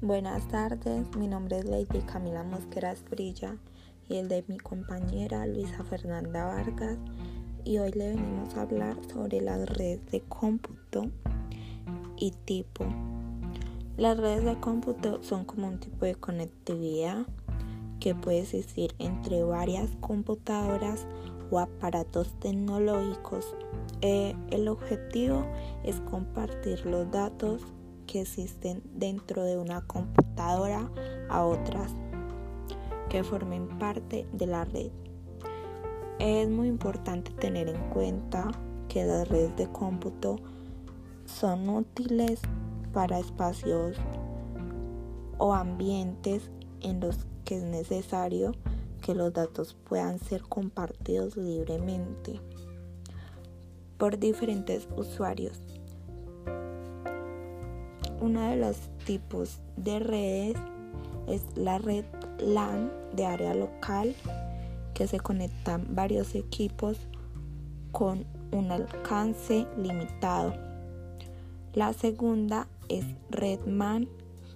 Buenas tardes, mi nombre es Lady Camila Mosquera Esprilla y el de mi compañera Luisa Fernanda Vargas y hoy le venimos a hablar sobre las redes de cómputo y tipo. Las redes de cómputo son como un tipo de conectividad que puede existir entre varias computadoras o aparatos tecnológicos. Eh, el objetivo es compartir los datos que existen dentro de una computadora a otras que formen parte de la red. Es muy importante tener en cuenta que las redes de cómputo son útiles para espacios o ambientes en los que es necesario que los datos puedan ser compartidos libremente por diferentes usuarios uno de los tipos de redes es la red LAN de área local que se conectan varios equipos con un alcance limitado. La segunda es red MAN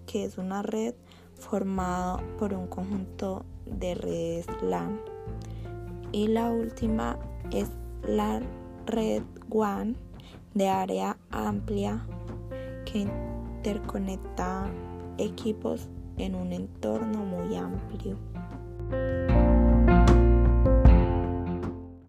que es una red formada por un conjunto de redes LAN. Y la última es la red WAN de área amplia que interconecta equipos en un entorno muy amplio.